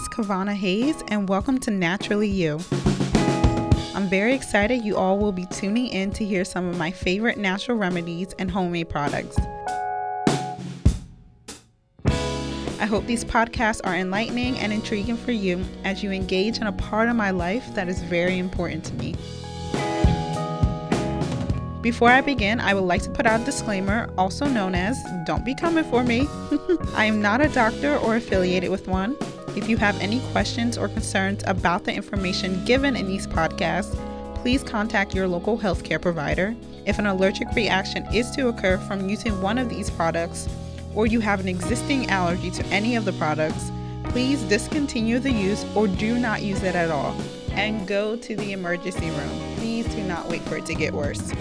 is Kavana Hayes, and welcome to Naturally You. I'm very excited you all will be tuning in to hear some of my favorite natural remedies and homemade products. I hope these podcasts are enlightening and intriguing for you as you engage in a part of my life that is very important to me. Before I begin, I would like to put out a disclaimer, also known as Don't Be Coming For Me. I am not a doctor or affiliated with one. If you have any questions or concerns about the information given in these podcasts, please contact your local healthcare provider. If an allergic reaction is to occur from using one of these products, or you have an existing allergy to any of the products, please discontinue the use or do not use it at all and go to the emergency room. Please do not wait for it to get worse.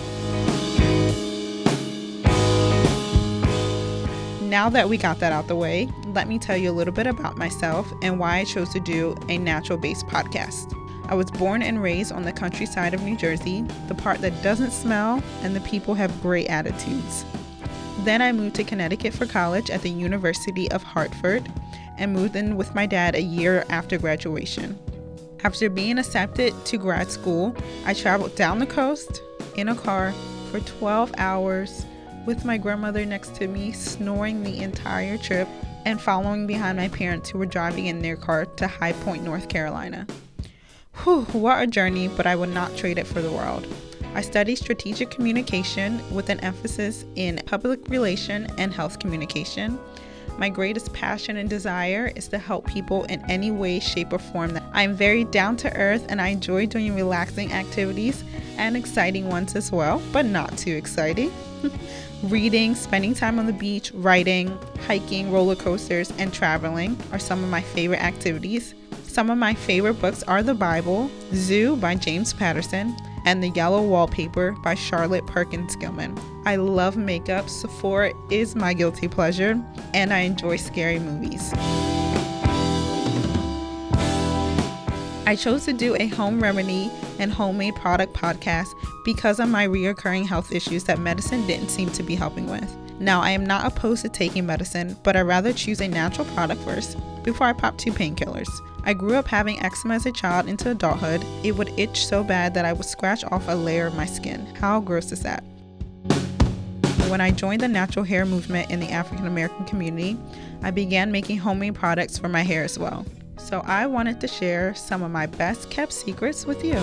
Now that we got that out the way, let me tell you a little bit about myself and why I chose to do a natural based podcast. I was born and raised on the countryside of New Jersey, the part that doesn't smell, and the people have great attitudes. Then I moved to Connecticut for college at the University of Hartford and moved in with my dad a year after graduation. After being accepted to grad school, I traveled down the coast in a car for 12 hours with my grandmother next to me, snoring the entire trip, and following behind my parents who were driving in their car to High Point, North Carolina. Whew, what a journey, but I would not trade it for the world. I studied strategic communication with an emphasis in public relation and health communication. My greatest passion and desire is to help people in any way, shape, or form. I am very down to earth and I enjoy doing relaxing activities and exciting ones as well, but not too exciting. Reading, spending time on the beach, writing, hiking, roller coasters, and traveling are some of my favorite activities. Some of my favorite books are The Bible, Zoo by James Patterson, and The Yellow Wallpaper by Charlotte Perkins Gilman. I love makeup, Sephora is my guilty pleasure, and I enjoy scary movies. I chose to do a home remedy and homemade product podcast because of my reoccurring health issues that medicine didn't seem to be helping with. Now, I am not opposed to taking medicine, but I rather choose a natural product first before I pop two painkillers. I grew up having eczema as a child into adulthood. It would itch so bad that I would scratch off a layer of my skin. How gross is that? When I joined the natural hair movement in the African American community, I began making homemade products for my hair as well so I wanted to share some of my best kept secrets with you.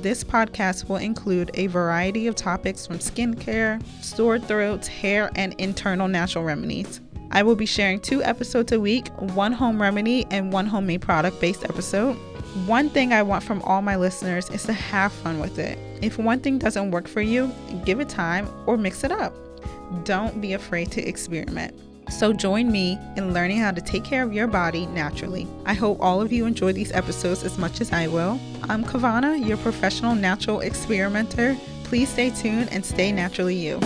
This podcast will include a variety of topics from skincare, sore throats, hair, and internal natural remedies. I will be sharing two episodes a week one home remedy and one homemade product based episode. One thing I want from all my listeners is to have fun with it. If one thing doesn't work for you, give it time or mix it up. Don't be afraid to experiment. So join me in learning how to take care of your body naturally. I hope all of you enjoy these episodes as much as I will. I'm Kavana, your professional natural experimenter. Please stay tuned and stay naturally you.